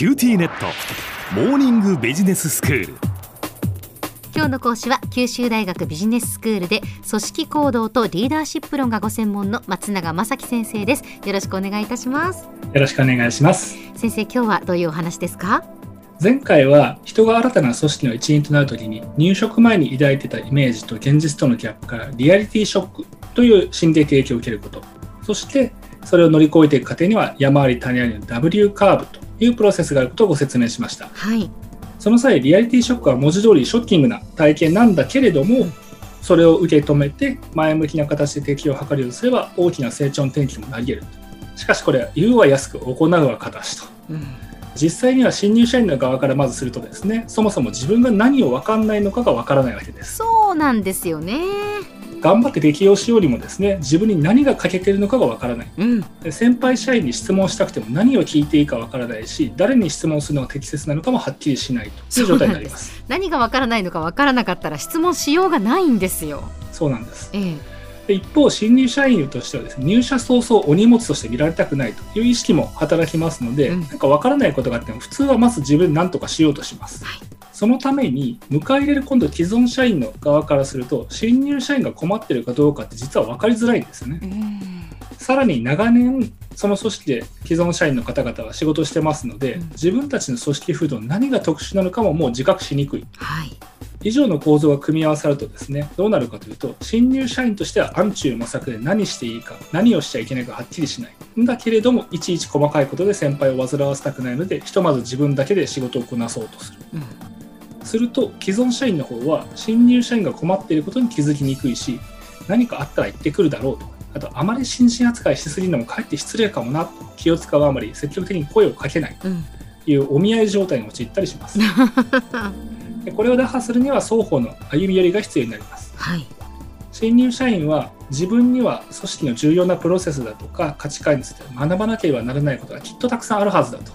QTnet。モーニングビジネススクール。今日の講師は九州大学ビジネススクールで組織行動とリーダーシップ論がご専門の松永正樹先生です。よろしくお願いいたします。よろしくお願いします。先生今日はどういうお話ですか？前回は人が新たな組織の一員となるときに入職前に抱いてたイメージと現実とのギャップからリアリティショックという心理的影響を受けること。そしてそれを乗り越えていく過程には山あり谷ありの W カーブというプロセスがあることをご説明しました。はい。その際リアリティショックは文字通りショッキングな体験なんだけれどもそれを受け止めて前向きな形で適用を図るようにすれば大きな成長の転機にもなり得ると。しかしこれは言うは安く行うは形と。うん。実際には新入社員の側からまずするとですねそもそも自分が何を分かんないのかが分からないわけです。そうなんですよね頑張って適用しようにもですね自分に何が欠けてるのかが分からない。うん。で先輩社員に質問したくても何を聞いていいか分からないし誰に質問するのが適切なのかもはっきりしないと。いう状態になります。何がわからないのかわからなかったら質問しようがないんですよ。そうなんです。ええ。で一方新入社員としてはですね入社早々お荷物として見られたくないという意識も働きますので、うん。なんか分からないことがあっても普通はまず自分で何とかしようとします、はいそのために迎え入れる今度既存社員の側からすると新入社員が困ってるかどうかって実は分かりづらいんですよね。うん。さらに長年その組織で既存社員の方々は仕事をしてますので、うん。自分たちの組織風土の何が特殊なのかももう自覚しにくい。はい。以上の構造が組み合わさるとですねどうなるかというと新入社員としては暗中模索で何していいか何をしちゃいけないかはっきりしない。んだけれどもいちいち細かいことで先輩を煩わせたくないのでひとまず自分だけで仕事をこなそうとする。うんすると既存社員の方は新入社員が困っていることに気づきにくいし何かあったら言ってくるだろうと。あとあまり新人扱いしすぎるのもかえって失礼かもなと。気を使うあまり積極的に声をかけないうん。というお見合い状態に陥ったりします。でこれを打破するには双方の歩み寄りが必要になります。はい。新入社員は自分には組織の重要なプロセスだとか価値観について学ばなければならないことがきっとたくさんあるはずだと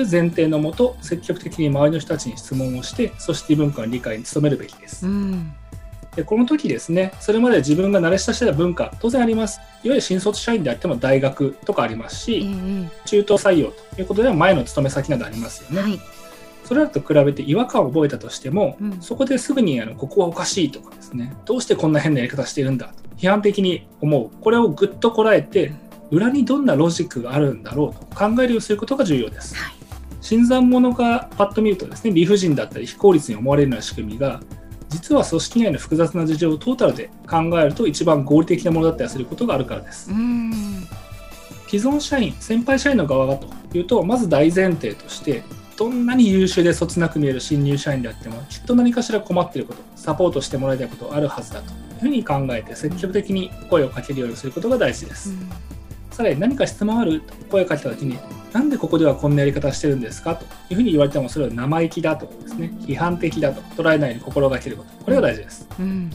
いう前提のもと積極的に周りの人たちに質問をして組織文化の理解に努めるべきです。うん。でこの時ですねそれまで自分が慣れ親しんだ文化当然あります。いわゆる新卒社員であっても大学とかありますええし中途採用ということでは前の勤め先などありますよね、はい。それらと比べて違和感を覚えたとしても、うん。そこですぐにあのここはおかしいとかですねどうしてこんな変なやり方しているんだと批判的に思う。これをぐっとこらえて裏にどんなロジックがあるんだろうと考えるようにすることが重要です、はい新参者がパッと見るとですね理不尽だったり非効率に思われるような仕組みが実は組織内の複雑な事情をトータルで考えると一番合理的なものだったりすることがあるからです。うん。既存社員先輩社員の側がというとまず大前提としてどんなに優秀でそつなく見える新入社員であってもきっと何かしら困っていることサポートしてもらいたいことあるはずだというふうに考えて積極的に声をかけるようにすることが大事です、さらに何か質問あると声をかけた時になんでここではこんなやり方してるんですかというふうに言われてもそれを生意気だとかですね批判的だと捉えないように心がけること。これが大事です。うん。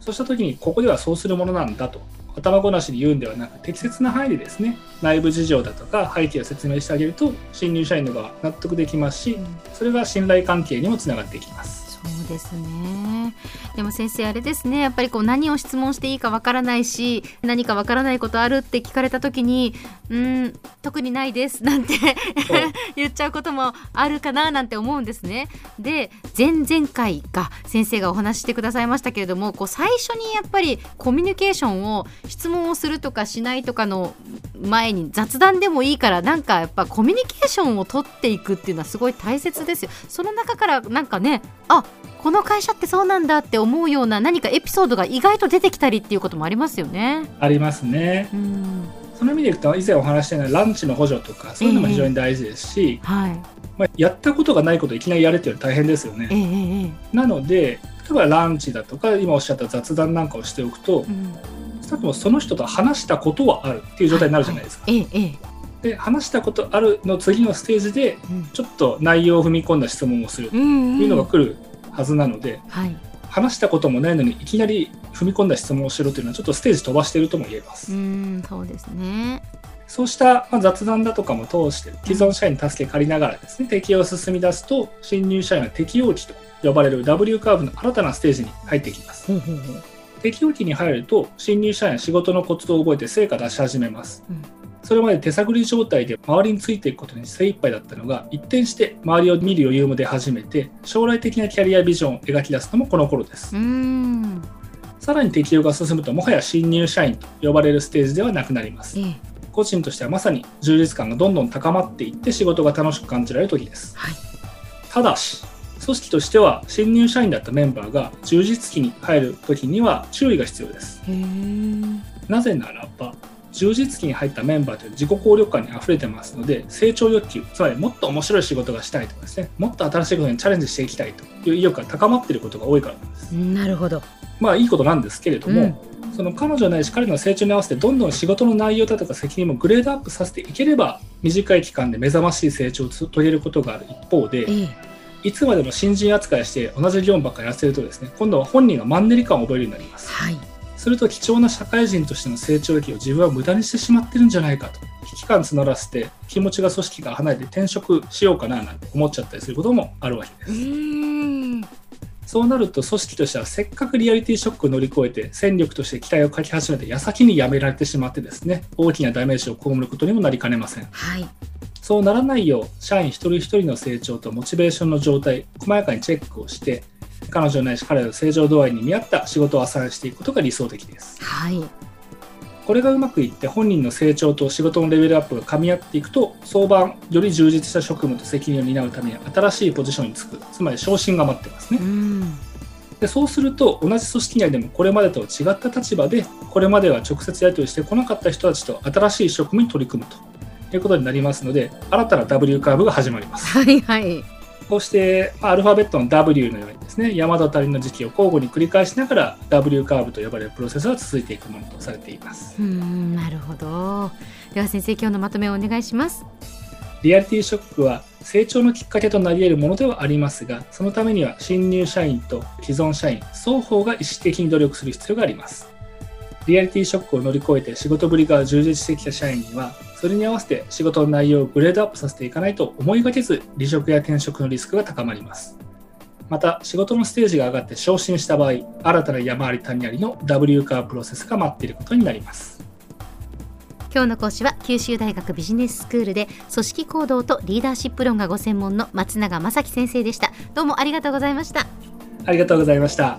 そうした時にここではそうするものなんだと頭ごなしに言うんではなく適切な範囲でですね。内部事情だとか背景を説明してあげると新入社員の側納得できますしそれが信頼関係にもつながっていきます。ですねでも先生あれですねやっぱりこう何を質問していいかわからないし何かわからないことあるって聞かれた時に「うん特にないです」なんて 言っちゃうこともあるかななんて思うんですね。で前々回が先生がお話ししてくださいましたけれどもこう最初にやっぱりコミュニケーションを質問をするとかしないとかの前に雑談でもいいからなんかやっぱコミュニケーションを取っていくっていうのはすごい大切ですよ。その中からなんかねあこの会社ってそうなんだって思うような何かエピソードが意外と出てきたりっていうこともありますよね。ありますね。うんその意味でいくと以前お話したようなランチの補助とかそういうのも非常に大事ですし、はい。まあ、やったことがないことをいきなりやるっていうのは大変ですよね。ええええなので例えばランチだとか今おっしゃった雑談なんかをしておくとうん少なくともその人と話したことはあるっていう状態になるじゃないですか。ええええで話したことあるの次のステージでうんちょっと内容を踏み込んだ質問をするとうんいうのが来るはずなので、はい。話したこともないのにいきなり踏み込んだ質問をしろというのはちょっとステージ飛ばしているとも言えます。うんそうですね。そうしたまあ雑談だとかも通して既存社員に助け借りながらですね適用を進み出すと新入社員は適用期と呼ばれる W カーブの新たなステージに入ってきます。適用期に入ると新入社員は仕事のコツを覚えて成果出し始めます。うんそれまで手探り状態で周りについていくことに精一杯だったのが一転して周りを見る余裕も出始めて将来的なキャリアビジョンを描き出すのもこの頃です。さらに適用が進むともはや新入社員と呼ばれるステージではなくなります。ええ。個人としてはまさに充実感がどんどん高まっていって仕事が楽しく感じられる時です。はい。ただし組織としては新入社員だったメンバーが充実期に入る時には注意が必要です。なぜならば充実期に入ったメンバーという自己効力感に溢れてますので成長欲求つまりもっと面白い仕事がしたいとかですねもっと新しいことにチャレンジしていきたいという意欲が高まっていることが多いからなんです。なるほど。まあいいことなんですけれども、その彼女ないし彼の成長に合わせてどんどん仕事の内容だとか責任もグレードアップさせていければ短い期間で目覚ましい成長を遂げることがある一方でええ。いつまでも新人扱いして同じ業務ばっかりやらせるとですね今度は本人がマンネリ感を覚えるようになります。はいすると貴重な社会人としての成長期を自分は無駄にしてしまってるんじゃないかと。危機感募らせて気持ちが組織から離れて転職しようかななんて思っちゃったりすることもあるわけです。うーん。そうなると組織としてはせっかくリアリティショックを乗り越えて戦力として期待を書き始めて矢先にやめられてしまってですね大きなダメージを被ることにもなりかねません。はい。そうならないよう社員一人一人の成長とモチベーションの状態細やかにチェックをして彼女ないし彼らの成長度合いに見合った仕事をアサインしていくことが理想的です。はい。これがうまくいって本人の成長と仕事のレベルアップが噛み合っていくと早晩より充実した職務と責任を担うために新しいポジションに就く。つまり昇進が待ってますね。うーん。でそうすると同じ組織内でもこれまでとは違った立場でこれまでは直接やり取りしてこなかった人たちと新しい職務に取り組むということになりますので新たな W カーブが始まります。はいはいこうしてまあアルファベットの W のようにですね山と谷の時期を交互に繰り返しながら W カーブと呼ばれるプロセスが続いていくものとされています。うーんなるほど。では先生今日のまとめをお願いします。リアリティショックは成長のきっかけとなり得るものではありますがそのためには新入社員と既存社員双方が意識的に努力する必要があります。リアリティショックを乗り越えて仕事ぶりが充実してきた社員にはそれに合わせて仕事の内容をグレードアップさせていかないと思いがけず離職や転職のリスクが高まります。また仕事のステージが上がって昇進した場合新たな山あり谷ありの W カーブプロセスが待っていることになります。今日の講師は九州大学ビジネススクールで組織行動とリーダーシップ論がご専門の松永正樹先生でした。どうもありがとうございました。ありがとうございました